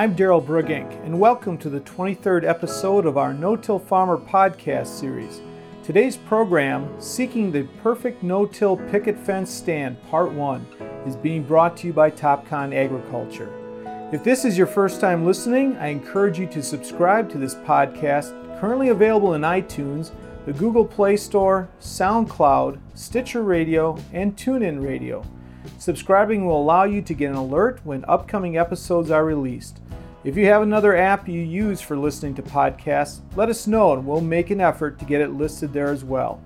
I'm Daryl Brugink, and welcome to the 23rd episode of our No Till Farmer podcast series. Today's program, Seeking the Perfect No Till Picket Fence Stand, Part 1, is being brought to you by Topcon Agriculture. If this is your first time listening, I encourage you to subscribe to this podcast, currently available in iTunes, the Google Play Store, SoundCloud, Stitcher Radio, and TuneIn Radio. Subscribing will allow you to get an alert when upcoming episodes are released. If you have another app you use for listening to podcasts, let us know and we'll make an effort to get it listed there as well.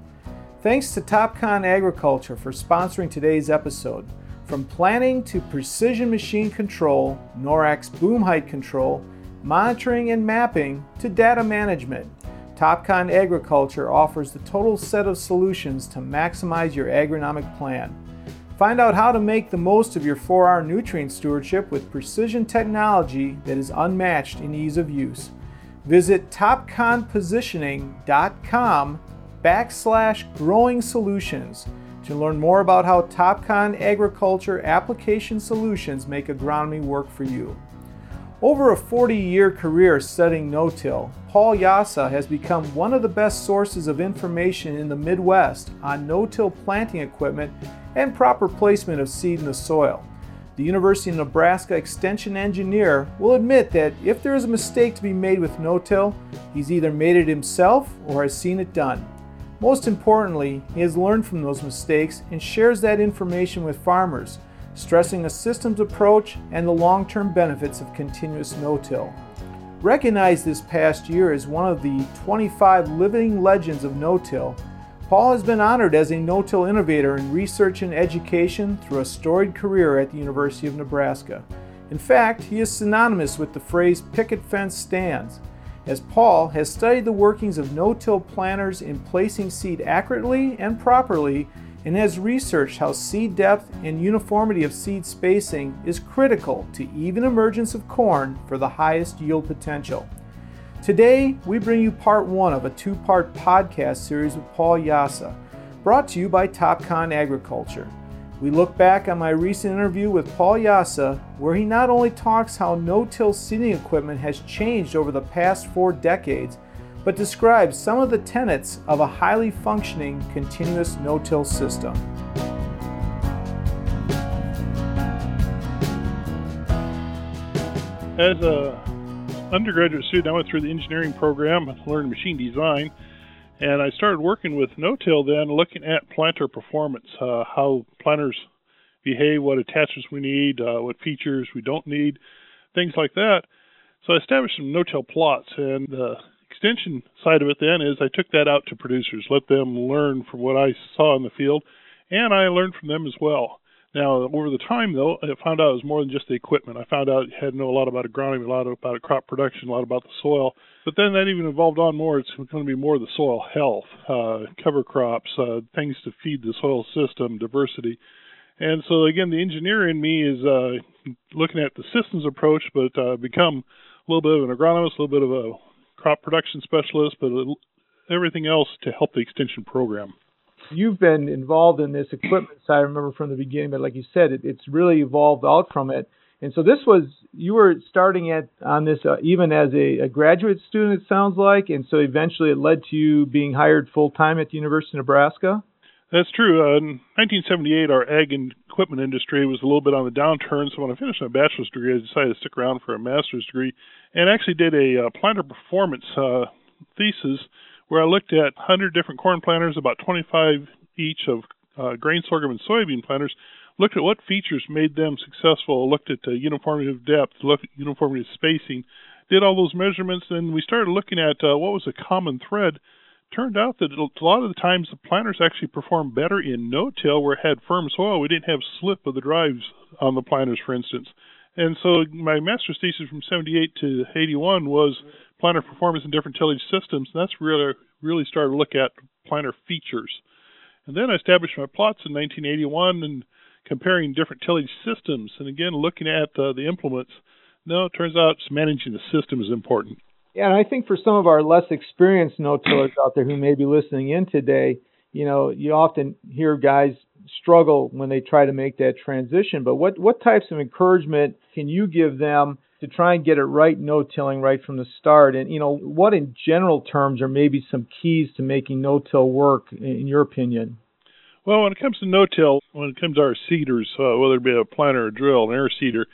Thanks to Topcon Agriculture for sponsoring today's episode. From planning to precision machine control, NORAC boom height control, monitoring and mapping to data management, Topcon Agriculture offers the total set of solutions to maximize your agronomic plan. Find out how to make the most of your 4R nutrient stewardship with precision technology that is unmatched in ease of use. Visit topconpositioning.com backslash growing solutions to learn more about how Topcon agriculture application solutions make agronomy work for you. Over a 40 year career studying no till, Paul Jasa has become one of the best sources of information in the Midwest on no till planting equipment and proper placement of seed in the soil. The University of Nebraska Extension engineer will admit that if there is a mistake to be made with no till, he's either made it himself or has seen it done. Most importantly, he has learned from those mistakes and shares that information with farmers, stressing a systems approach and the long term benefits of continuous no till. Recognized this past year as one of the 25 living legends of no till, Paul has been honored as a no-till innovator in research and education through a storied career at the University of Nebraska. In fact, he is synonymous with the phrase picket fence stands, as Paul has studied the workings of no-till planters in placing seed accurately and properly and has researched how seed depth and uniformity of seed spacing is critical to even emergence of corn for the highest yield potential. Today, we bring you part one of a two part podcast series with Paul Jasa, brought to you by Topcon Agriculture. We look back on my recent interview with Paul Jasa, where he not only talks how no till seeding equipment has changed over the past four decades, but describes some of the tenets of a highly functioning continuous no till system. As a undergraduate student, I went through the engineering program, learned machine design, and I started working with no-till then, looking at planter performance, uh, how planters behave, what attachments we need, uh, what features we don't need, things like that. So I established some no-till plots, and the extension side of it then is I took that out to producers, let them learn from what I saw in the field, and I learned from them as well. Now, over the time, though, I found out it was more than just the equipment. I found out I had to know a lot about agronomy, a lot about crop production, a lot about the soil. But then that even evolved on more. It's going to be more the soil health, uh, cover crops, uh, things to feed the soil system, diversity. And so, again, the engineer in me is uh, looking at the systems approach, but uh, become a little bit of an agronomist, a little bit of a crop production specialist, but everything else to help the extension program you've been involved in this equipment side. I remember from the beginning, but like you said, it, it's really evolved out from it. And so this was you were starting at on this uh, even as a, a, graduate student. It sounds like, and so eventually it led to you being hired full time at the University of Nebraska. That's true. Uh, in 1978, our ag and equipment industry was a little bit on the downturn. So when I finished my bachelor's degree, I decided to stick around for a master's degree, and actually did a uh, planter performance uh, thesis where I looked at 100 different corn planters, about 25 each of uh, grain sorghum and soybean planters, looked at what features made them successful, looked at uniformity of depth, looked at uniformity of spacing, did all those measurements, and we started looking at uh, what was a common thread. Turned out that a lot of the times the planters actually performed better in no-till where it had firm soil. We didn't have slip of the drives on the planters, for instance. And so my master's thesis from 78 to 81 was planter performance in different tillage systems. And that's really really started to look at planter features. And then I established my plots in 1981 and comparing different tillage systems. And again, looking at uh, the implements. No, it turns out managing the system is important. Yeah, and I think for some of our less experienced no-tillers out there who may be listening in today, you know, you often hear guys struggle when they try to make that transition. But what what types of encouragement can you give them to try and get it right no-tilling right from the start. And you know, what in general terms are maybe some keys to making no-till work, in your opinion? Well, when it comes to no-till, when it comes to our seeders, uh, whether it be a planter, a drill, an air seeder,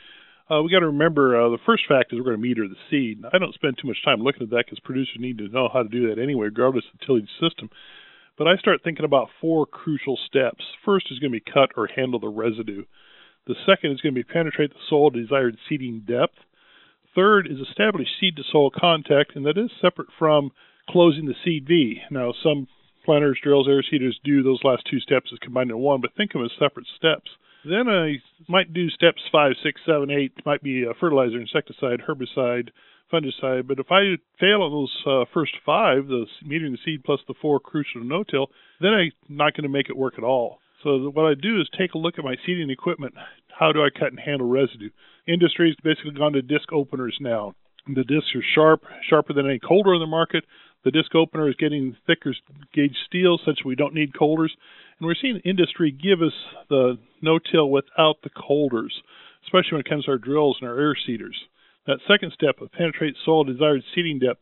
uh, we got to remember uh, the first fact is we're going to meter the seed. I don't spend too much time looking at that because producers need to know how to do that anyway, regardless of the tillage system. But I start thinking about four crucial steps. First is going to be cut or handle the residue. The second is going to be penetrate the soil to desired seeding depth. Third is establish seed to soil contact, and that is separate from closing the seed V. Now, some planters, drills, air seeders do those last two steps as combined in one, but think of them as separate steps. Then I might do steps five, six, seven, eight. Might be a fertilizer, insecticide, herbicide, fungicide. But if I fail on those uh, first five, the metering the seed plus the four crucial no-till, then I'm not going to make it work at all. So what I do is take a look at my seeding equipment. How do I cut and handle residue? Industry's basically gone to disc openers now. The discs are sharp, sharper than any coulter in the market. The disc opener is getting thicker gauge steel, such we don't need coulters. And we're seeing industry give us the no-till without the coulters, especially when it comes to our drills and our air seeders. That second step of penetrate soil desired seeding depth,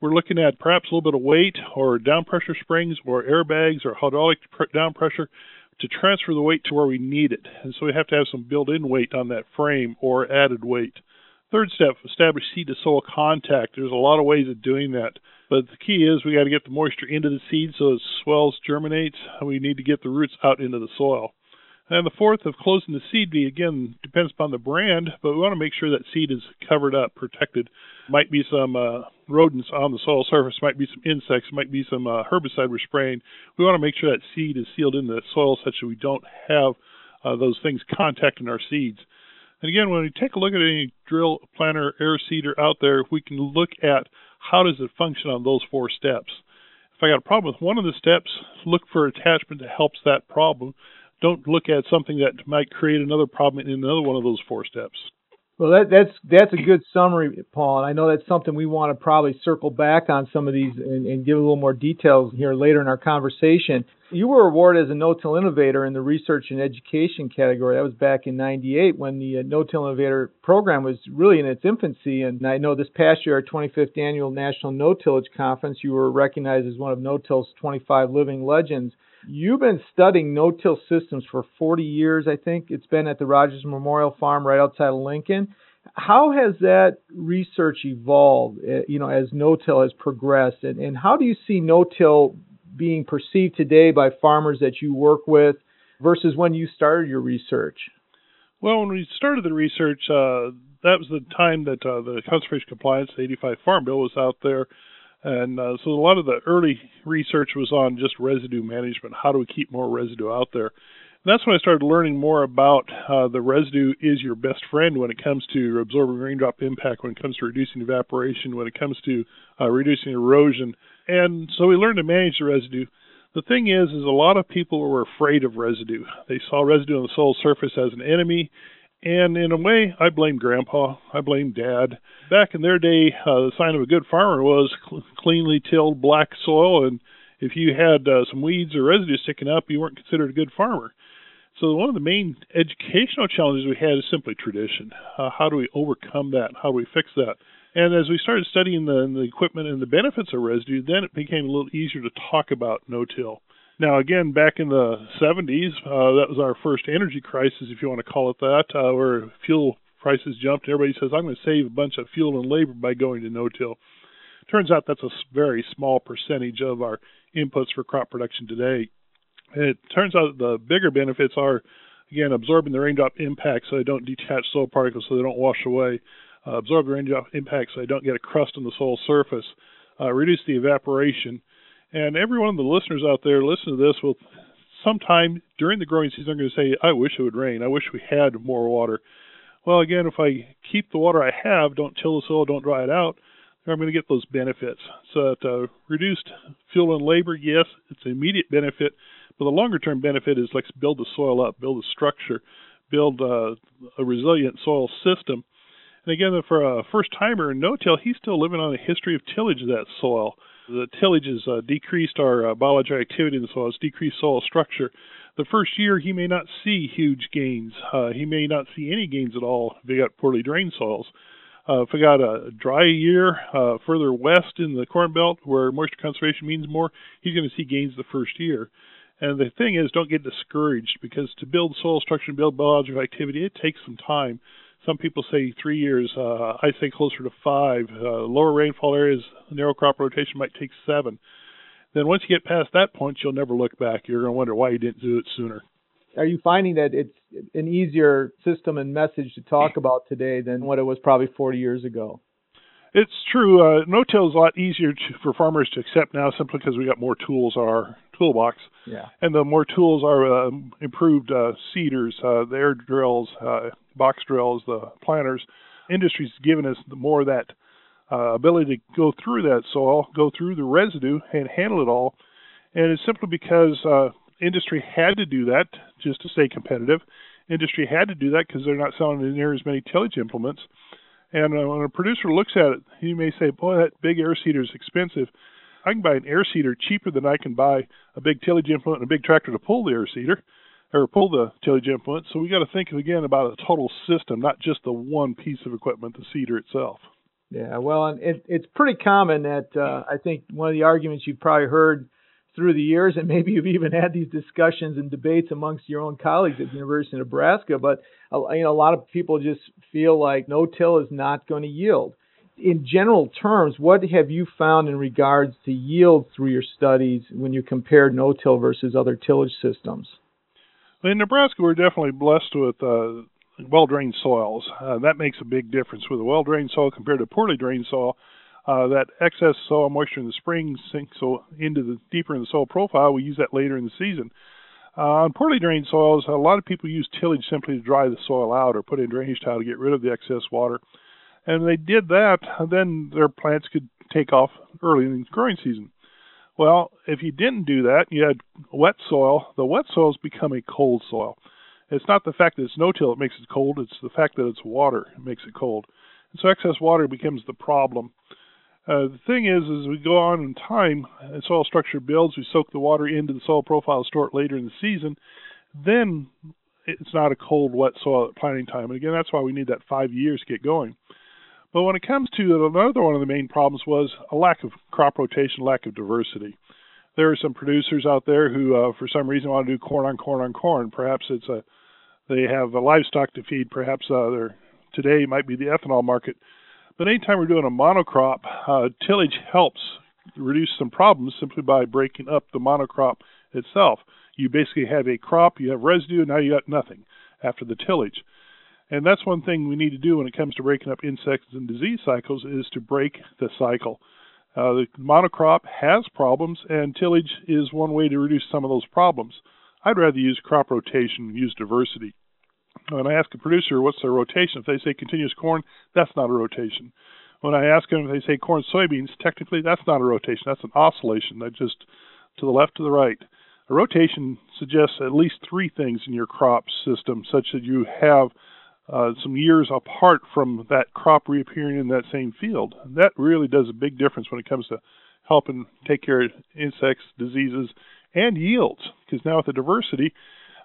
we're looking at perhaps a little bit of weight or down pressure springs or airbags or hydraulic down pressure to transfer the weight to where we need it. And so we have to have some built-in weight on that frame or added weight. Third step, establish seed to soil contact. There's a lot of ways of doing that. But the key is we got to get the moisture into the seed so it swells, germinates. And we need to get the roots out into the soil. And the fourth of closing the seed again depends upon the brand, but we want to make sure that seed is covered up, protected. Might be some uh, rodents on the soil surface, might be some insects, might be some uh, herbicide we're spraying. We want to make sure that seed is sealed in the soil such that we don't have uh, those things contacting our seeds. And again, when we take a look at any drill, planter, air seeder out there, we can look at how does it function on those four steps. If I got a problem with one of the steps, look for attachment that helps that problem. Don't look at something that might create another problem in another one of those four steps. Well, that, that's that's a good summary, Paul. And I know that's something we want to probably circle back on some of these and, and give a little more details here later in our conversation. You were awarded as a no-till innovator in the research and education category. That was back in '98 when the uh, no-till innovator program was really in its infancy. And I know this past year, our 25th annual National No-Tillage Conference, you were recognized as one of no-till's 25 living legends. You've been studying no-till systems for 40 years, I think. It's been at the Rogers Memorial Farm right outside of Lincoln. How has that research evolved, eh, you know, as no-till has progressed, and, and how do you see no-till being perceived today by farmers that you work with versus when you started your research? Well, when we started the research, uh, that was the time that uh, the Conservation Compliance 85 Farm Bill was out there and uh, so a lot of the early research was on just residue management. How do we keep more residue out there? That's when I started learning more about uh, the residue is your best friend when it comes to absorbing raindrop impact, when it comes to reducing evaporation, when it comes to uh, reducing erosion. And so we learned to manage the residue. The thing is, is a lot of people were afraid of residue. They saw residue on the soil surface as an enemy, and in a way, I blame Grandpa. I blame Dad. Back in their day, uh, the sign of a good farmer was cl- cleanly tilled black soil, and if you had uh, some weeds or residue sticking up, you weren't considered a good farmer. So one of the main educational challenges we had is simply tradition. Uh, how do we overcome that? How do we fix that? And as we started studying the, the equipment and the benefits of residue, then it became a little easier to talk about no-till. Now, again, back in the 70s, uh, that was our first energy crisis, if you want to call it that, uh, where fuel prices jumped. Everybody says, I'm going to save a bunch of fuel and labor by going to no-till. Turns out that's a very small percentage of our inputs for crop production today. It turns out the bigger benefits are, again, absorbing the raindrop impact so they don't detach soil particles so they don't wash away, uh, absorb the raindrop impact so they don't get a crust on the soil surface, uh, reduce the evaporation, and every one of the listeners out there listen to this will sometime during the growing season are going to say, I wish it would rain. I wish we had more water. Well, again, if I keep the water I have, don't till the soil, don't dry it out, I'm going to get those benefits. So, that, uh, reduced fuel and labor, yes, it's an immediate benefit, but the longer term benefit is let's build the soil up, build a structure, build uh, a resilient soil system. And again, for a first timer in no till, he's still living on a history of tillage of that soil. The tillage has uh, decreased our uh, biological activity in the soil, it's decreased soil structure. The first year, he may not see huge gains. Uh, he may not see any gains at all if he got poorly drained soils. Uh, if I got a dry year uh, further west in the Corn Belt where moisture conservation means more, he's going to see gains the first year. And the thing is, don't get discouraged because to build soil structure and build biological activity, it takes some time. Some people say three years. Uh, I say closer to five. Uh, lower rainfall areas, narrow crop rotation might take seven. Then once you get past that point, you'll never look back. You're going to wonder why you didn't do it sooner. Are you finding that it's an easier system and message to talk about today than what it was probably 40 years ago? It's true. Uh, no-till is a lot easier to, for farmers to accept now, simply because we got more tools in our toolbox. Yeah. And the more tools are uh, improved uh, seeders, uh, the air drills, uh, box drills, the planters. Industry's given us the more of that uh, ability to go through that soil, go through the residue, and handle it all. And it's simply because uh, industry had to do that just to stay competitive. Industry had to do that because they're not selling near as many tillage implements. And uh, when a producer looks at it, he may say, "Boy, that big air seeder is expensive. I can buy an air seeder cheaper than I can buy a big tillage implement and a big tractor to pull the air seeder or pull the tillage implement." So we got to think again about a total system, not just the one piece of equipment, the seeder itself. Yeah, well, and it, it's pretty common that uh, I think one of the arguments you've probably heard through the years, and maybe you've even had these discussions and debates amongst your own colleagues at the University of Nebraska. But uh, you know, a lot of people just feel like no-till is not going to yield. In general terms, what have you found in regards to yield through your studies when you compare no-till versus other tillage systems? In Nebraska, we're definitely blessed with uh, well-drained soils. Uh, that makes a big difference with a well-drained soil compared to poorly drained soil uh, that excess soil moisture in the spring sinks into the deeper in the soil profile. We use that later in the season. Uh, on poorly drained soils, a lot of people use tillage simply to dry the soil out or put in drainage tile to get rid of the excess water. And they did that, then their plants could take off early in the growing season. Well, if you didn't do that, you had wet soil. The wet soils become a cold soil. It's not the fact that it's no-till that makes it cold. It's the fact that it's water that makes it cold. And so excess water becomes the problem. Uh, the thing is, as we go on in time, and soil structure builds, we soak the water into the soil profile, store it later in the season. Then it's not a cold, wet soil at planting time. And again, that's why we need that five years to get going. But when it comes to another one of the main problems was a lack of crop rotation, lack of diversity. There are some producers out there who, uh, for some reason, want to do corn on corn on corn. Perhaps it's a they have a livestock to feed. Perhaps uh, today might be the ethanol market but anytime we're doing a monocrop, uh, tillage helps reduce some problems simply by breaking up the monocrop itself. You basically have a crop, you have residue, now you got nothing after the tillage. And that's one thing we need to do when it comes to breaking up insects and disease cycles is to break the cycle. Uh, the monocrop has problems, and tillage is one way to reduce some of those problems. I'd rather use crop rotation, and use diversity. When I ask a producer what's their rotation, if they say continuous corn, that's not a rotation. When I ask them if they say corn soybeans, technically that's not a rotation. That's an oscillation. That just to the left to the right. A rotation suggests at least three things in your crop system, such that you have uh, some years apart from that crop reappearing in that same field. That really does a big difference when it comes to helping take care of insects, diseases, and yields. Because now with the diversity,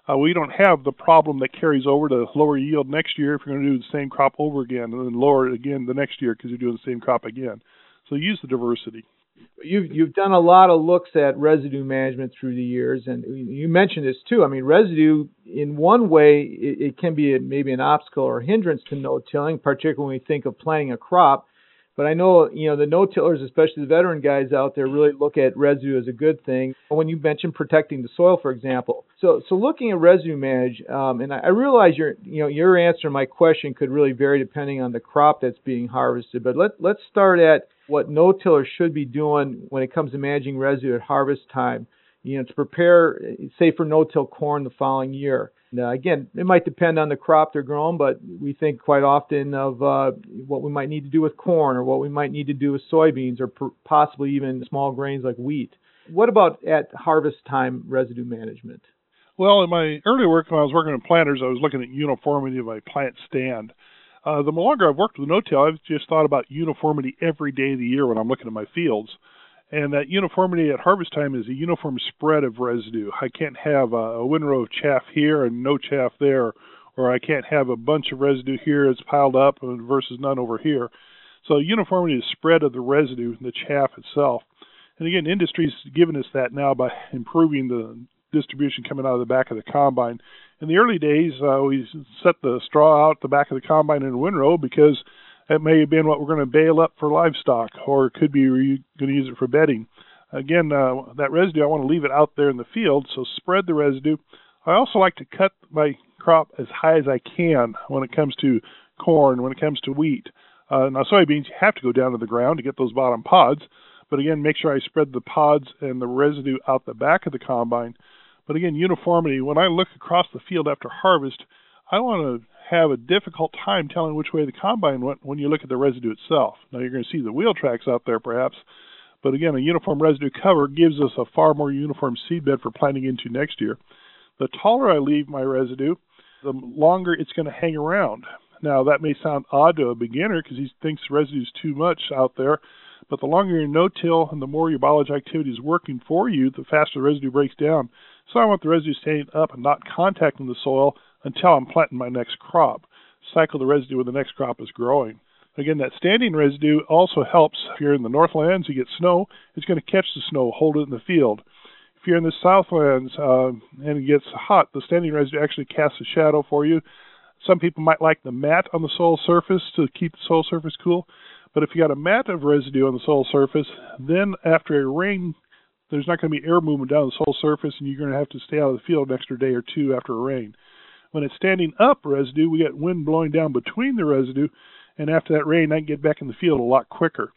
uh, we don't have the problem that carries over to lower yield next year if you're going to do the same crop over again and then lower it again the next year because you're doing the same crop again. So use the diversity. You've you've done a lot of looks at residue management through the years, and you mentioned this too. I mean, residue in one way it, it can be a, maybe an obstacle or hindrance to no-tilling, particularly when we think of planting a crop. But I know, you know, the no-tillers, especially the veteran guys out there, really look at residue as a good thing. When you mentioned protecting the soil, for example, so so looking at residue manage, um, and I, I realize your, you know, your answer to my question could really vary depending on the crop that's being harvested. But let let's start at what no-tillers should be doing when it comes to managing residue at harvest time. You know, to prepare, say, for no-till corn the following year. Uh, again, it might depend on the crop they're growing, but we think quite often of uh, what we might need to do with corn or what we might need to do with soybeans or per- possibly even small grains like wheat. What about at harvest time residue management? Well, in my earlier work, when I was working in planters, I was looking at uniformity of my plant stand. Uh, the longer I've worked with no-till, I've just thought about uniformity every day of the year when I'm looking at my fields. And that uniformity at harvest time is a uniform spread of residue. I can't have a, a windrow of chaff here and no chaff there, or I can't have a bunch of residue here that's piled up versus none over here. So uniformity is spread of the residue, the chaff itself. And again, industry's given us that now by improving the distribution coming out of the back of the combine. In the early days, uh, we set the straw out the back of the combine in a windrow because that may have been what we're going to bale up for livestock, or it could be we're going to use it for bedding. Again, uh, that residue, I want to leave it out there in the field, so spread the residue. I also like to cut my crop as high as I can when it comes to corn, when it comes to wheat. Uh, now, soybeans, you have to go down to the ground to get those bottom pods, but again, make sure I spread the pods and the residue out the back of the combine. But again, uniformity, when I look across the field after harvest, I want to have a difficult time telling which way the combine went when you look at the residue itself. Now, you're going to see the wheel tracks out there perhaps, but again, a uniform residue cover gives us a far more uniform seedbed for planting into next year. The taller I leave my residue, the longer it's going to hang around. Now, that may sound odd to a beginner because he thinks residue is too much out there, but the longer your no-till and the more your biological activity is working for you, the faster the residue breaks down. So I want the residue staying up and not contacting the soil until I'm planting my next crop. Cycle the residue when the next crop is growing. Again, that standing residue also helps. If you're in the northlands, you get snow, it's going to catch the snow, hold it in the field. If you're in the southlands uh, and it gets hot, the standing residue actually casts a shadow for you. Some people might like the mat on the soil surface to keep the soil surface cool. But if you got a mat of residue on the soil surface, then after a rain, there's not going to be air movement down the soil surface, and you're going to have to stay out of the field an extra day or two after a rain. When it's standing up residue, we get wind blowing down between the residue, and after that rain, I can get back in the field a lot quicker.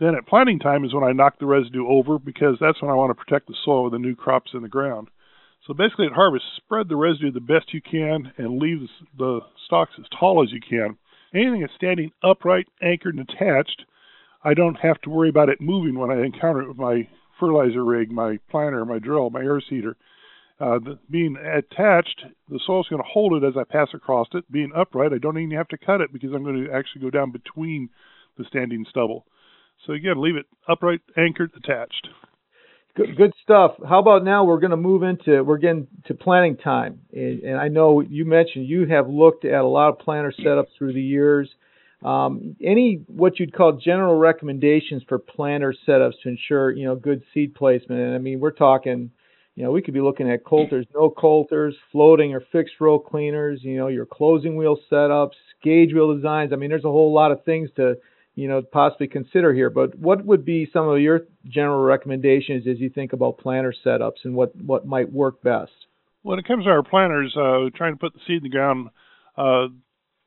Then at planting time is when I knock the residue over because that's when I want to protect the soil with the new crops in the ground. So basically at harvest, spread the residue the best you can and leave the stalks as tall as you can. Anything that's standing upright, anchored, and attached, I don't have to worry about it moving when I encounter it with my fertilizer rig, my planter, my drill, my air seeder. Uh, being attached, the soil's going to hold it as I pass across it. Being upright, I don't even have to cut it because I'm going to actually go down between the standing stubble. So again, leave it upright, anchored, attached. Good, good stuff. How about now? We're going to move into we're getting to planting time, and, and I know you mentioned you have looked at a lot of planter setups through the years. Um, any what you'd call general recommendations for planter setups to ensure you know good seed placement? And I mean, we're talking, you know, we could be looking at coulters, no coulters, floating or fixed row cleaners. You know, your closing wheel setups, gauge wheel designs. I mean, there's a whole lot of things to you know possibly consider here. But what would be some of your general recommendations as you think about planter setups and what what might work best? When it comes to our planters, uh, trying to put the seed in the ground, uh,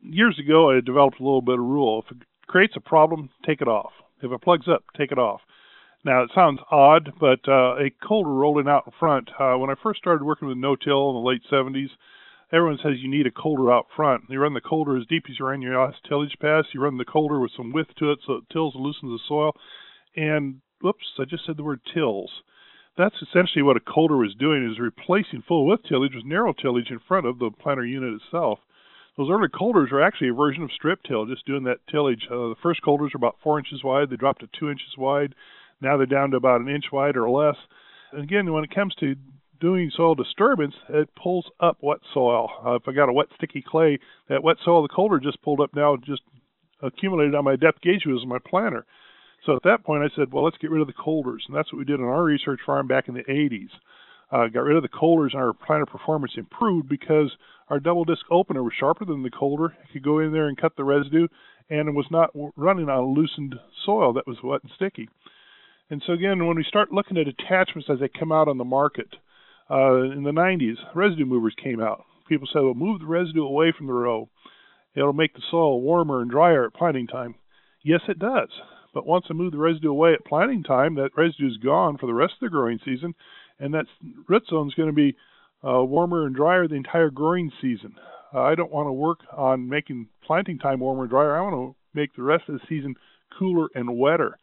years ago I developed a little bit of rule. If it creates a problem, take it off. If it plugs up, take it off. Now it sounds odd, but uh, a coulter rolling out in front. Uh, when I first started working with no-till in the late 70s, everyone says you need a coulter out front. You run the coulter as deep as you run your last tillage pass. You run the coulter with some width to it so it tills and loosens the soil. And whoops, I just said the word tills. That's essentially what a coulter was doing is replacing full width tillage with narrow tillage in front of the planter unit itself. Those early coulters are actually a version of strip till, just doing that tillage. Uh, the first coulters are about four inches wide. They dropped to two inches wide. Now they're down to about an inch wide or less. And again, when it comes to doing soil disturbance, it pulls up wet soil. Uh, if I got a wet, sticky clay, that wet soil, the coulter just pulled up now, just accumulated on my depth gauge and my planter. So at that point, I said, well, let's get rid of the coulters. And that's what we did on our research farm back in the 80s. Uh, got rid of the coulters, and our planter performance improved because our double disc opener was sharper than the coulter. It could go in there and cut the residue, and it was not running on loosened soil that was wet and sticky. And so again, when we start looking at attachments as they come out on the market, uh, in the 90s, residue movers came out. People said, well, move the residue away from the row. It'll make the soil warmer and drier at planting time. Yes, it does. But once I move the residue away at planting time, that residue is gone for the rest of the growing season, and that root zone is going to be uh, warmer and drier the entire growing season. Uh, I don't want to work on making planting time warmer and drier. I want to make the rest of the season cooler and wetter.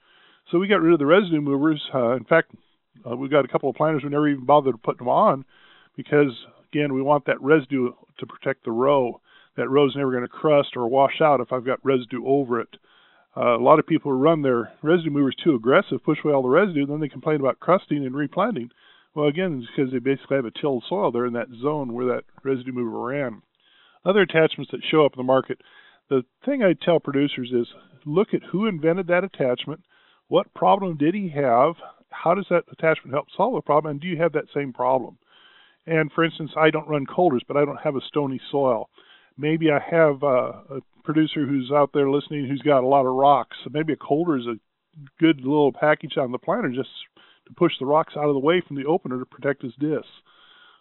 So we got rid of the residue movers. Uh, in fact, uh, we've got a couple of planters we never even bothered putting them on because, again, we want that residue to protect the row. That row's never going to crust or wash out if I've got residue over it. Uh, a lot of people run their residue movers too aggressive, push away all the residue, then they complain about crusting and replanting. Well, again, it's because they basically have a tilled soil there in that zone where that residue mover ran. other attachments that show up in the market, the thing I tell producers is look at who invented that attachment, what problem did he have, how does that attachment help solve the problem, and do you have that same problem? And for instance, I don't run coulters, but I don't have a stony soil. Maybe I have uh, a producer who's out there listening who's got a lot of rocks. So maybe a coulter is a good little package on the planter just to push the rocks out of the way from the opener to protect his discs.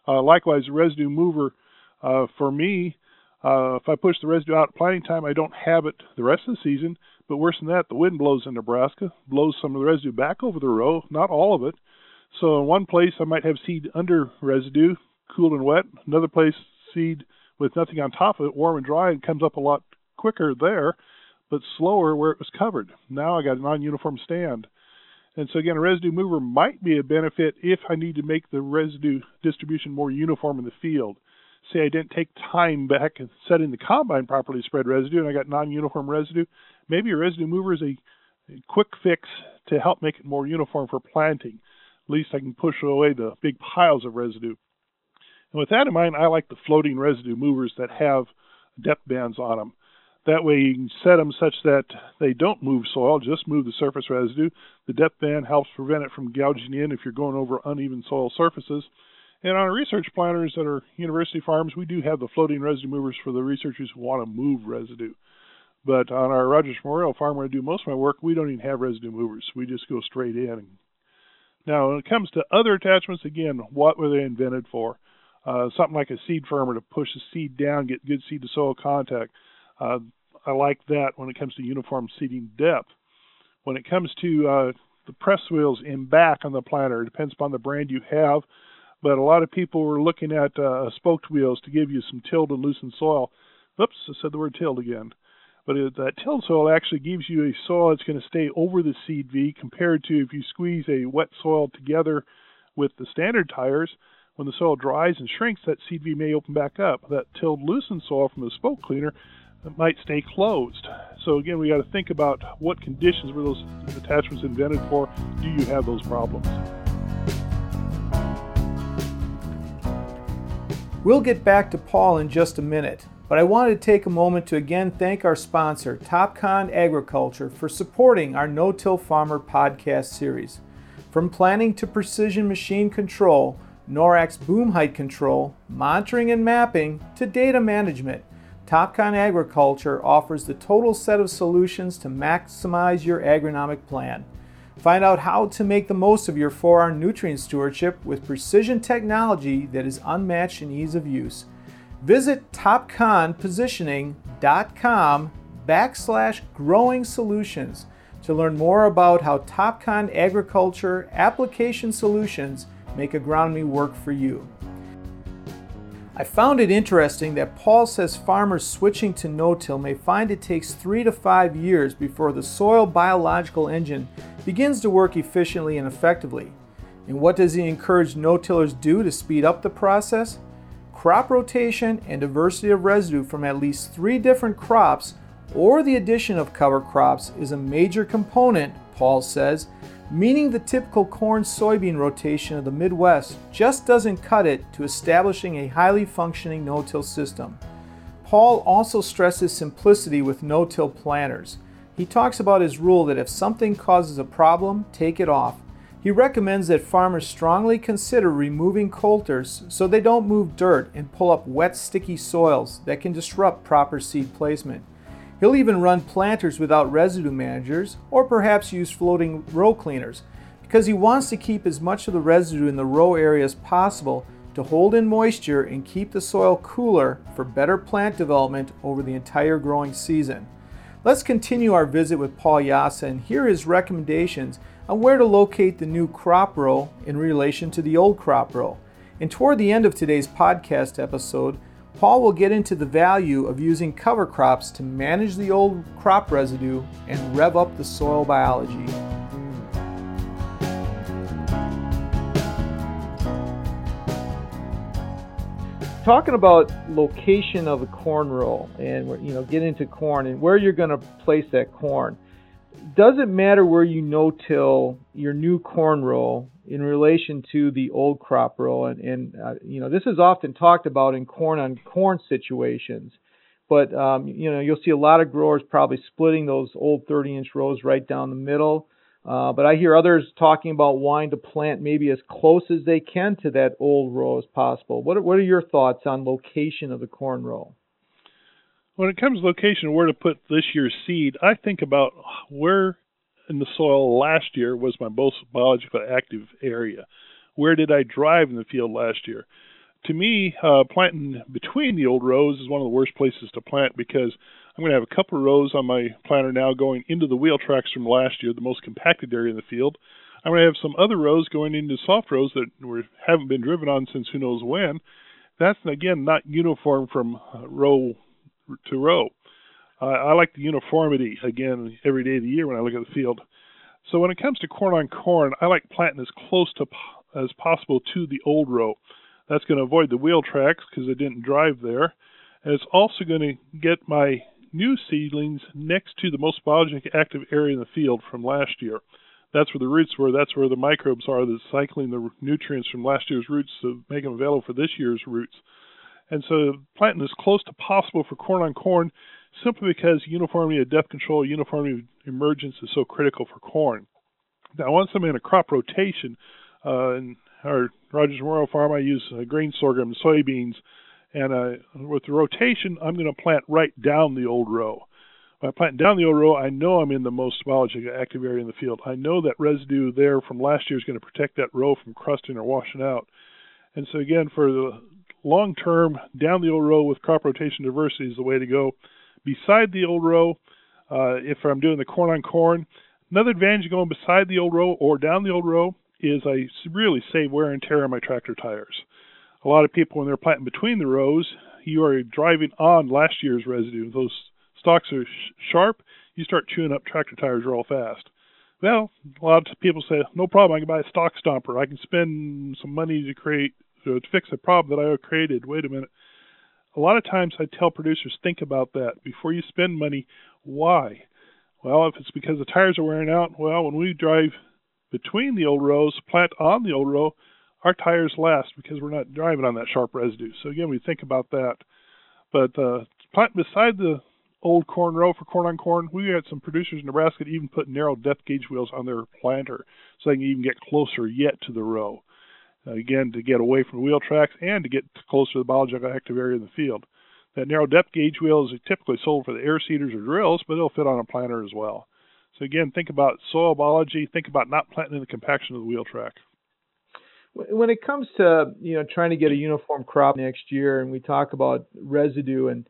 Uh, likewise, a residue mover uh, for me, uh, if I push the residue out at planting time, I don't have it the rest of the season. But worse than that, the wind blows in Nebraska, blows some of the residue back over the row, not all of it. So in one place, I might have seed under residue, cool and wet. Another place, seed with nothing on top of it, warm and dry, and comes up a lot quicker there, but slower where it was covered. Now I got a non-uniform stand. And so again, a residue mover might be a benefit if I need to make the residue distribution more uniform in the field. Say I didn't take time back and setting the combine properly to spread residue and I got non-uniform residue, maybe a residue mover is a, a quick fix to help make it more uniform for planting. At least I can push away the big piles of residue. And with that in mind, I like the floating residue movers that have depth bands on them. That way you can set them such that they don't move soil, just move the surface residue. The depth band helps prevent it from gouging in if you're going over uneven soil surfaces. And on our research planters that are university farms, we do have the floating residue movers for the researchers who want to move residue. But on our Rogers Memorial Farm, where I do most of my work, we don't even have residue movers. We just go straight in. Now, when it comes to other attachments, again, what were they invented for? Uh, something like a seed firmer to push the seed down, get good seed to soil contact. Uh, I like that when it comes to uniform seeding depth. When it comes to uh, the press wheels in back on the planter, it depends upon the brand you have. But a lot of people were looking at uh, spoked wheels to give you some tilled and loosened soil. Oops, I said the word tilled again. But it, that tilled soil actually gives you a soil that's going to stay over the seed V compared to if you squeeze a wet soil together with the standard tires. When the soil dries and shrinks, that seed V may open back up. That tilled loosened soil from the spoke cleaner might stay closed. So again, we got to think about what conditions were those attachments invented for. Do you have those problems? We'll get back to Paul in just a minute, but I wanted to take a moment to again thank our sponsor, Topcon Agriculture, for supporting our No Till Farmer podcast series. From planning to precision machine control, NORAC boom height control, monitoring and mapping, to data management, Topcon Agriculture offers the total set of solutions to maximize your agronomic plan. Find out how to make the most of your 4R nutrient stewardship with precision technology that is unmatched in ease of use. Visit topconpositioning.com backslash growing solutions to learn more about how Topcon Agriculture application solutions make agronomy work for you. I found it interesting that Paul says farmers switching to no-till may find it takes three to five years before the soil biological engine begins to work efficiently and effectively. And what does he encourage no-tillers do to speed up the process? Crop rotation and diversity of residue from at least three different crops or the addition of cover crops is a major component, Paul says, meaning the typical corn soybean rotation of the Midwest just doesn't cut it to establishing a highly functioning no till system. Paul also stresses simplicity with no till planters. He talks about his rule that if something causes a problem, take it off. He recommends that farmers strongly consider removing coulters so they don't move dirt and pull up wet, sticky soils that can disrupt proper seed placement. He'll even run planters without residue managers or perhaps use floating row cleaners because he wants to keep as much of the residue in the row area as possible to hold in moisture and keep the soil cooler for better plant development over the entire growing season. Let's continue our visit with Paul Jasa and hear his recommendations on where to locate the new crop row in relation to the old crop row. And toward the end of today's podcast episode, Paul will get into the value of using cover crops to manage the old crop residue and rev up the soil biology. Talking about location of a corn row and you know get into corn and where you're going to place that corn. Does it matter where you no-till your new corn row in relation to the old crop row? And, and uh, you know, this is often talked about in corn on corn situations. But um, you know, you'll see a lot of growers probably splitting those old 30-inch rows right down the middle. Uh, but I hear others talking about wanting to plant maybe as close as they can to that old row as possible. What are, what are your thoughts on location of the corn row? When it comes to location, where to put this year's seed, I think about where in the soil last year was my most biologically active area. Where did I drive in the field last year? To me, uh, planting between the old rows is one of the worst places to plant because I'm going to have a couple of rows on my planter now going into the wheel tracks from last year, the most compacted area in the field. I'm going to have some other rows going into soft rows that were, haven't been driven on since who knows when. That's again not uniform from uh, row to row. Uh, I like the uniformity again every day of the year when I look at the field. So when it comes to corn on corn, I like planting as close to as possible to the old row. That's going to avoid the wheel tracks because I didn't drive there. And it's also going to get my new seedlings next to the most biologically active area in the field from last year. That's where the roots were. That's where the microbes are that's cycling the nutrients from last year's roots to make them available for this year's roots. And so planting as close to possible for corn on corn simply because uniformity of depth control, uniformity of emergence is so critical for corn. Now, once I'm in a crop rotation, uh, in our Rogers Memorial Farm, I use uh, grain sorghum, and soybeans, and uh, with the rotation, I'm going to plant right down the old row. When I plant down the old row, I know I'm in the most biologically active area in the field. I know that residue there from last year is going to protect that row from crusting or washing out. And so again, for the long term, down the old row with crop rotation diversity is the way to go. Beside the old row, uh, if I'm doing the corn on corn, another advantage of going beside the old row or down the old row is I really save wear and tear on my tractor tires. A lot of people, when they're planting between the rows, you are driving on last year's residue. Those stalks are sh- sharp. You start chewing up tractor tires real fast. Well, a lot of people say, no problem. I can buy a stalk stomper. I can spend some money to create to fix a problem that I created. Wait a minute. A lot of times I tell producers, think about that before you spend money. Why? Well, if it's because the tires are wearing out, well, when we drive between the old rows, plant on the old row, our tires last because we're not driving on that sharp residue. So again, we think about that. But uh, plant beside the old corn row for corn on corn, we had some producers in Nebraska that even put narrow depth gauge wheels on their planter so they can even get closer yet to the row. Uh, again, to get away from wheel tracks and to get closer to the biologically active area in the field. That narrow depth gauge wheel is typically sold for the air seeders or drills, but it'll fit on a planter as well. So again, think about soil biology. Think about not planting in the compaction of the wheel track. When it comes to you know trying to get a uniform crop next year, and we talk about residue and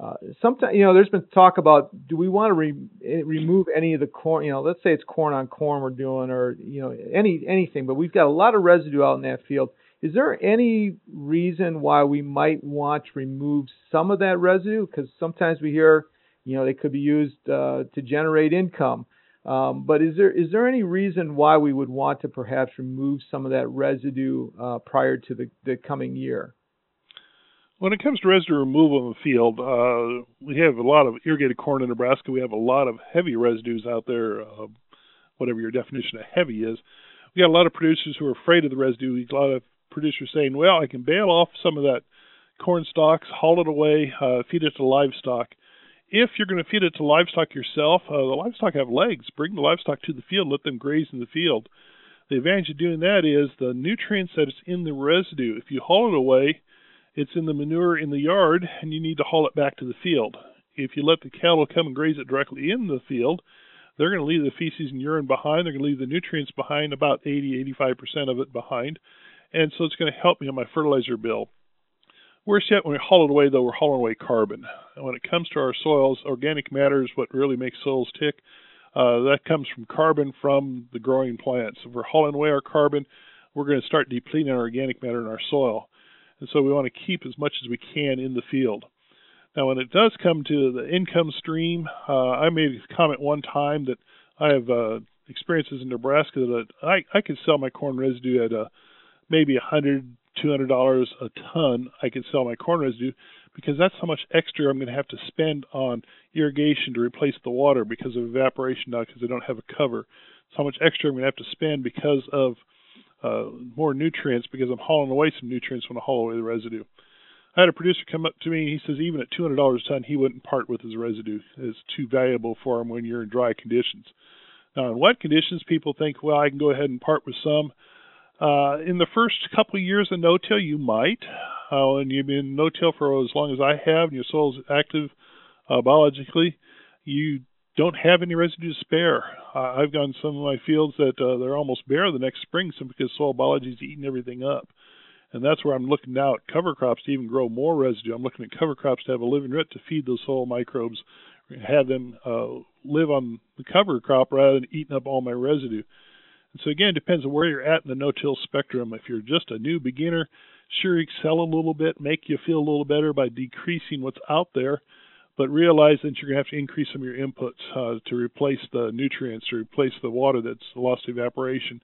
uh, sometimes, you know, there's been talk about do we want to re- eh, remove any of the corn? You know, let's say it's corn on corn we're doing, or you know, any anything. But we've got a lot of residue out in that field. Is there any reason why we might want to remove some of that residue? Because sometimes we hear, you know, they could be used uh, to generate income. Um, but is there is there any reason why we would want to perhaps remove some of that residue uh, prior to the, the coming year? When it comes to residue removal in the field, uh, we have a lot of irrigated corn in Nebraska. We have a lot of heavy residues out there, uh, whatever your definition of heavy is. We got a lot of producers who are afraid of the residue. A lot of producers saying, "Well, I can bale off some of that corn stalks, haul it away, uh, feed it to livestock." If you're going to feed it to livestock yourself, uh, the livestock have legs. Bring the livestock to the field, let them graze in the field. The advantage of doing that is the nutrients that is in the residue. If you haul it away, it's in the manure in the yard, and you need to haul it back to the field. If you let the cattle come and graze it directly in the field, they're going to leave the feces and urine behind. They're going to leave the nutrients behind, about 80, 85% of it behind. And so it's going to help me on my fertilizer bill. Worse yet, when we haul it away, though, we're hauling away carbon. And when it comes to our soils, organic matter is what really makes soils tick. Uh, that comes from carbon from the growing plants. If we're hauling away our carbon, we're going to start depleting our organic matter in our soil and so we want to keep as much as we can in the field. Now, when it does come to the income stream, uh, I made a comment one time that I have uh, experiences in Nebraska that I, I could sell my corn residue at uh, maybe a hundred, two hundred dollars a ton. I could sell my corn residue because that's how much extra I'm going to have to spend on irrigation to replace the water because of evaporation now because I don't have a cover. It's how much extra I'm going to have to spend because of uh, more nutrients because I'm hauling away some nutrients when I haul away the residue. I had a producer come up to me. He says even at $200 a ton, he wouldn't part with his residue. It's too valuable for him when you're in dry conditions. Now, in wet conditions, people think, well, I can go ahead and part with some. Uh, in the first couple of years of no-till, you might. Uh, and you've been no-till for as long as I have, and your soil's active uh, biologically, you don't have any residue to spare. Uh, I've gone some of my fields that uh, they're almost bare the next spring simply because soil biology is eating everything up. And that's where I'm looking now at cover crops to even grow more residue. I'm looking at cover crops to have a living root to feed those soil microbes, have them uh, live on the cover crop rather than eating up all my residue. And so again, it depends on where you're at in the no-till spectrum. If you're just a new beginner, sure, excel a little bit, make you feel a little better by decreasing what's out there but realize that you're going to have to increase some of your inputs uh, to replace the nutrients, to replace the water that's lost to evaporation.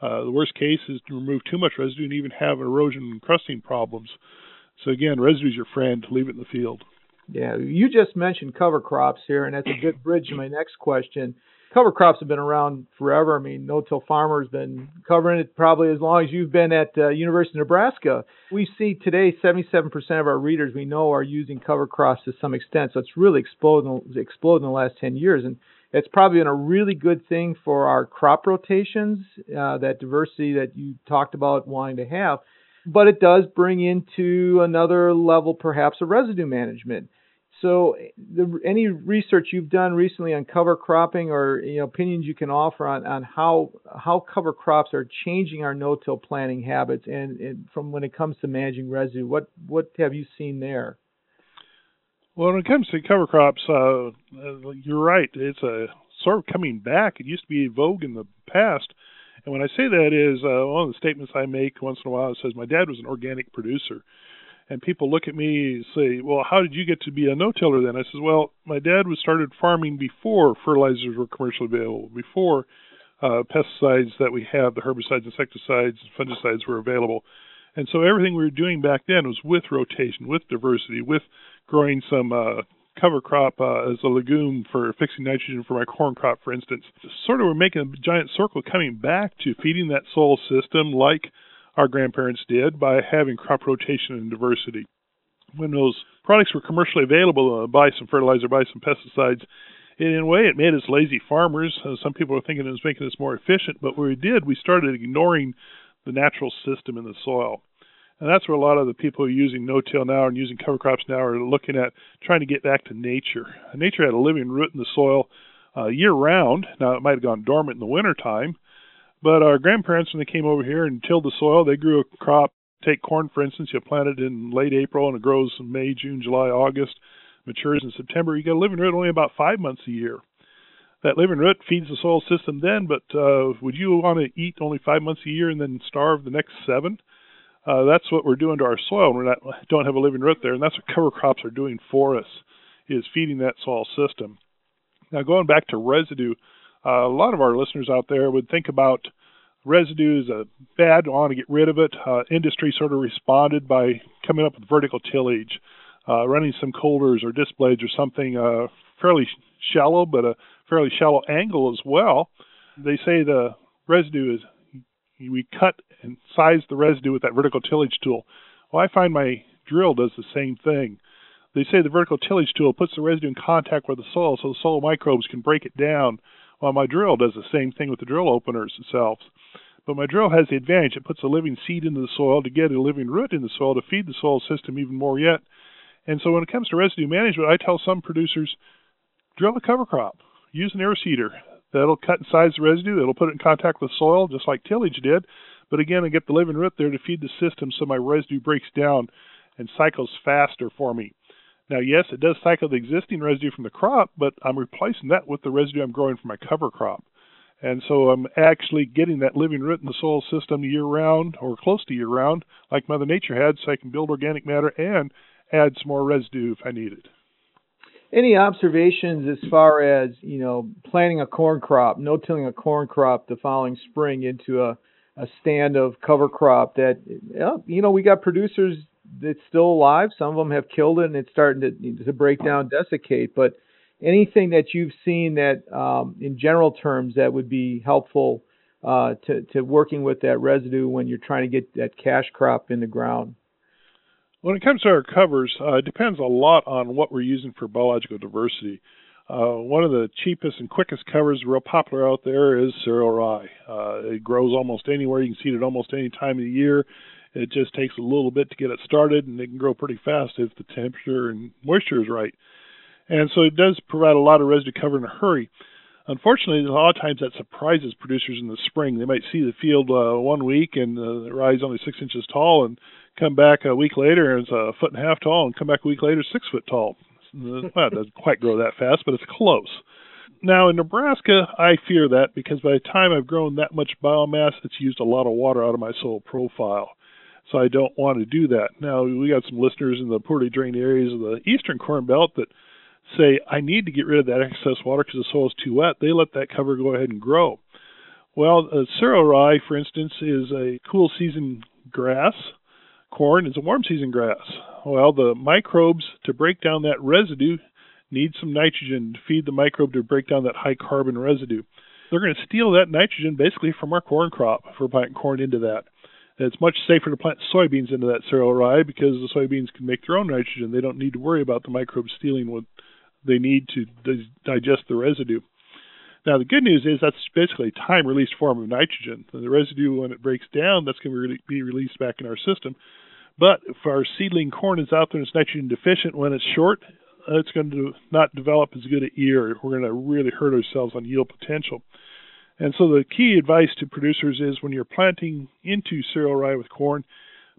Uh, the worst case is to remove too much residue and even have erosion and crusting problems. So again, residue is your friend. Leave it in the field. Yeah, you just mentioned cover crops here, and that's a good bridge to my next question cover crops have been around forever. I mean, no-till farmers been covering it probably as long as you've been at uh, University of Nebraska. We see today 77% of our readers we know are using cover crops to some extent. So it's really exploded, exploded in the last 10 years, and it's probably been a really good thing for our crop rotations, uh, that diversity that you talked about wanting to have. But it does bring into another level, perhaps, of residue management. So, the, any research you've done recently on cover cropping, or you know, opinions you can offer on, on how how cover crops are changing our no-till planting habits, and, and from when it comes to managing residue, what what have you seen there? Well, when it comes to cover crops, uh, you're right. It's a sort of coming back. It used to be vogue in the past, and when I say that is uh, one of the statements I make once in a while. It says my dad was an organic producer and people look at me and say, "Well, how did you get to be a no-tiller then?" I says, "Well, my dad was started farming before fertilizers were commercially available, before uh, pesticides that we have, the herbicides, insecticides, fungicides were available, and so everything we were doing back then was with rotation, with diversity, with growing some uh, cover crop uh, as a legume for fixing nitrogen for my corn crop, for instance. Sort of, we're making a giant circle coming back to feeding that soil system like." Our grandparents did by having crop rotation and diversity. When those products were commercially available, uh, buy some fertilizer, buy some pesticides, in a way it made us lazy farmers. Uh, some people are thinking it was making us more efficient, but what we did, we started ignoring the natural system in the soil. And that's where a lot of the people who are using no-till now and using cover crops now are looking at trying to get back to nature. Nature had a living root in the soil uh, year round. Now it might have gone dormant in the winter time, but our grandparents, when they came over here and tilled the soil, they grew a crop. Take corn, for instance, you plant it in late April and it grows in May, June, July, August, matures in September. You get a living root only about five months a year. That living root feeds the soil system then, but uh, would you want to eat only five months a year and then starve the next seven? Uh, that's what we're doing to our soil. We don't have a living root there, and that's what cover crops are doing for us, is feeding that soil system. Now, going back to residue, a lot of our listeners out there would think about residue as a bad, want to get rid of it. Uh, industry sort of responded by coming up with vertical tillage, uh, running some coulters or disc blades or something uh, fairly shallow, but a fairly shallow angle as well. They say the residue is we cut and size the residue with that vertical tillage tool. Well, I find my drill does the same thing. They say the vertical tillage tool puts the residue in contact with the soil so the soil microbes can break it down well, my drill does the same thing with the drill openers itself. But my drill has the advantage it puts a living seed into the soil to get a living root in the soil to feed the soil system even more yet. And so when it comes to residue management, I tell some producers drill a cover crop, use an air seeder. That'll cut and size the residue, it'll put it in contact with soil just like tillage did. But again, I get the living root there to feed the system so my residue breaks down and cycles faster for me. Now, yes, it does cycle the existing residue from the crop, but I'm replacing that with the residue I'm growing from my cover crop. And so I'm actually getting that living root in the soil system year round or close to year round, like Mother Nature had, so I can build organic matter and add some more residue if I need it. Any observations as far as, you know, planting a corn crop, no tilling a corn crop the following spring into a, a stand of cover crop that, you know, we got producers it's still alive. Some of them have killed it and it's starting to to break down, desiccate. But anything that you've seen that, um, in general terms, that would be helpful uh, to to working with that residue when you're trying to get that cash crop in the ground. When it comes to our covers, uh, it depends a lot on what we're using for biological diversity. Uh, one of the cheapest and quickest covers real popular out there is cereal rye. Uh, it grows almost anywhere. You can seed it almost any time of the year. It just takes a little bit to get it started, and it can grow pretty fast if the temperature and moisture is right. And so it does provide a lot of residue cover in a hurry. Unfortunately, a lot of times that surprises producers in the spring. They might see the field uh, one week and uh, the only six inches tall, and come back a week later and it's a foot and a half tall, and come back a week later six foot tall. Well, it doesn't quite grow that fast, but it's close. Now in Nebraska, I fear that because by the time I've grown that much biomass, it's used a lot of water out of my soil profile. So I don't want to do that. Now we got some listeners in the poorly drained areas of the eastern corn belt that say I need to get rid of that excess water because the soil is too wet. They let that cover go ahead and grow. Well, uh, rye, for instance, is a cool season grass corn is a warm season grass. Well, the microbes to break down that residue need some nitrogen to feed the microbe to break down that high carbon residue. They're going to steal that nitrogen basically from our corn crop if we're corn into that. It's much safer to plant soybeans into that cereal rye because the soybeans can make their own nitrogen. They don't need to worry about the microbes stealing what they need to digest the residue. Now, the good news is that's basically a time released form of nitrogen. The residue, when it breaks down, that's going to be released back in our system. But if our seedling corn is out there and it's nitrogen deficient when it's short, it's going to not develop as good an ear. We're going to really hurt ourselves on yield potential. And so the key advice to producers is when you're planting into cereal rye with corn,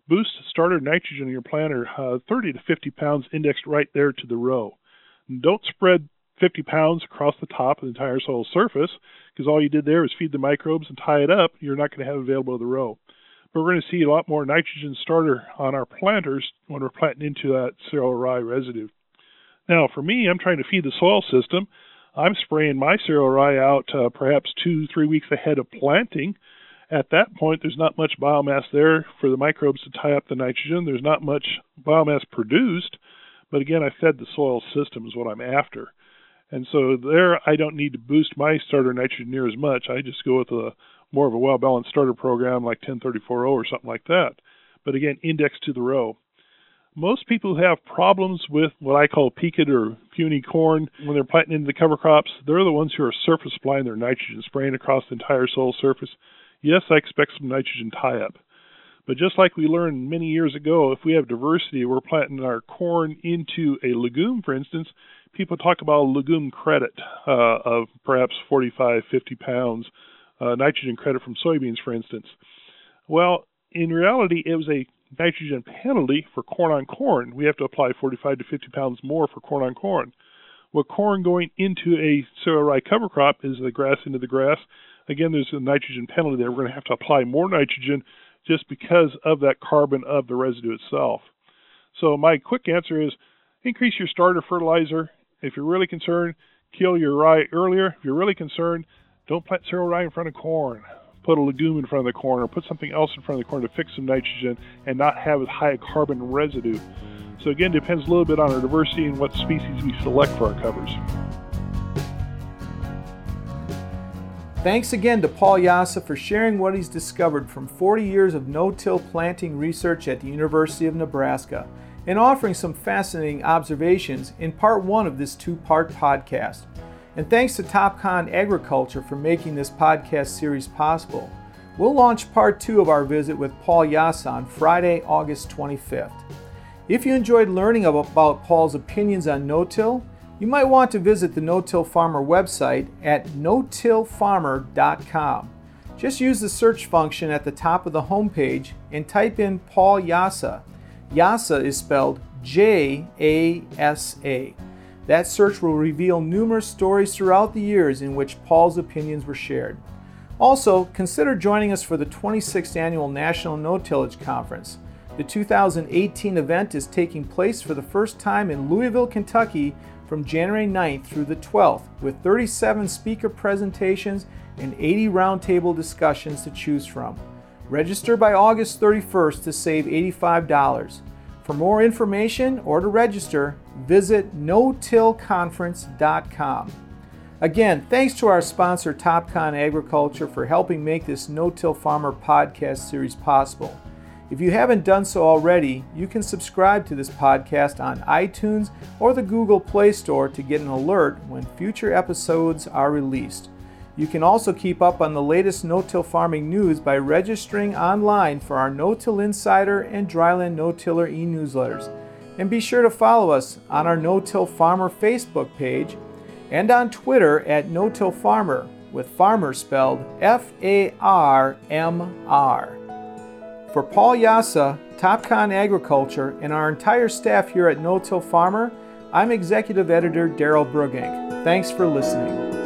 boost starter nitrogen in your planter uh, 30 to 50 pounds indexed right there to the row. Don't spread 50 pounds across the top of the entire soil surface because all you did there is feed the microbes and tie it up. You're not going to have available to the row But we're going to see a lot more nitrogen starter on our planters when we're planting into that cereal rye residue. Now, for me, I'm trying to feed the soil system. I'm spraying my cereal rye out uh, perhaps two, three weeks ahead of planting. At that point, there's not much biomass there for the microbes to tie up the nitrogen. There's not much biomass produced, but again, I fed the soil system is what I'm after. And so there, I don't need to boost my starter nitrogen near as much. I just go with a more of a well balanced starter program like 10340 or something like that. But again, index to the row. Most people who have problems with what I call peaked or puny corn when they're planting into the cover crops, they're the ones who are surface supplying their nitrogen, spraying across the entire soil surface. Yes, I expect some nitrogen tie up. But just like we learned many years ago, if we have diversity, we're planting our corn into a legume, for instance, people talk about a legume credit uh, of perhaps 45, 50 pounds uh, nitrogen credit from soybeans, for instance. Well, in reality, it was a nitrogen penalty for corn on corn. We have to apply 45 to 50 pounds more for corn on corn. With corn going into a cereal rye cover crop is the grass into the grass. Again, there's a nitrogen penalty there. We're going to have to apply more nitrogen just because of that carbon of the residue itself. So my quick answer is increase your starter fertilizer. If you're really concerned, kill your rye earlier. If you're really concerned, don't plant cereal rye in front of corn. Put a legume in front of the corn or put something else in front of the corn to fix some nitrogen and not have as high a carbon residue. So again, depends a little bit on our diversity and what species we select for our covers. Thanks again to Paul Jasa for sharing what he's discovered from 40 years of no-till planting research at the University of Nebraska and offering some fascinating observations in part one of this two-part podcast. And thanks to Topcon Agriculture for making this podcast series possible. We'll launch part two of our visit with Paul Jasa on Friday, August 25th. If you enjoyed learning about Paul's opinions on no-till, you might want to visit the No-Till Farmer website at no-tillfarmer.com. Just use the search function at the top of the homepage and type in Paul Jasa. Jasa is spelled J A S A. That search will reveal numerous stories throughout the years in which Paul's opinions were shared. Also, consider joining us for the 26th Annual National No Tillage Conference. The 2018 event is taking place for the first time in Louisville, Kentucky from January 9th through the 12th, with 37 speaker presentations and 80 roundtable discussions to choose from. Register by August 31st to save $85. For more information or to register, visit no-tillconference.com. Again, thanks to our sponsor Topcon Agriculture for helping make this No-Till Farmer podcast series possible. If you haven't done so already, you can subscribe to this podcast on iTunes or the Google Play Store to get an alert when future episodes are released. You can also keep up on the latest no-till farming news by registering online for our No-Till Insider and Dryland No-Tiller e-newsletters. And be sure to follow us on our No-Till Farmer Facebook page and on Twitter at No-Till Farmer with farmer spelled F-A-R-M-R. For Paul Jasa, Topcon Agriculture, and our entire staff here at No Till Farmer, I'm Executive Editor Daryl Brugink. Thanks for listening.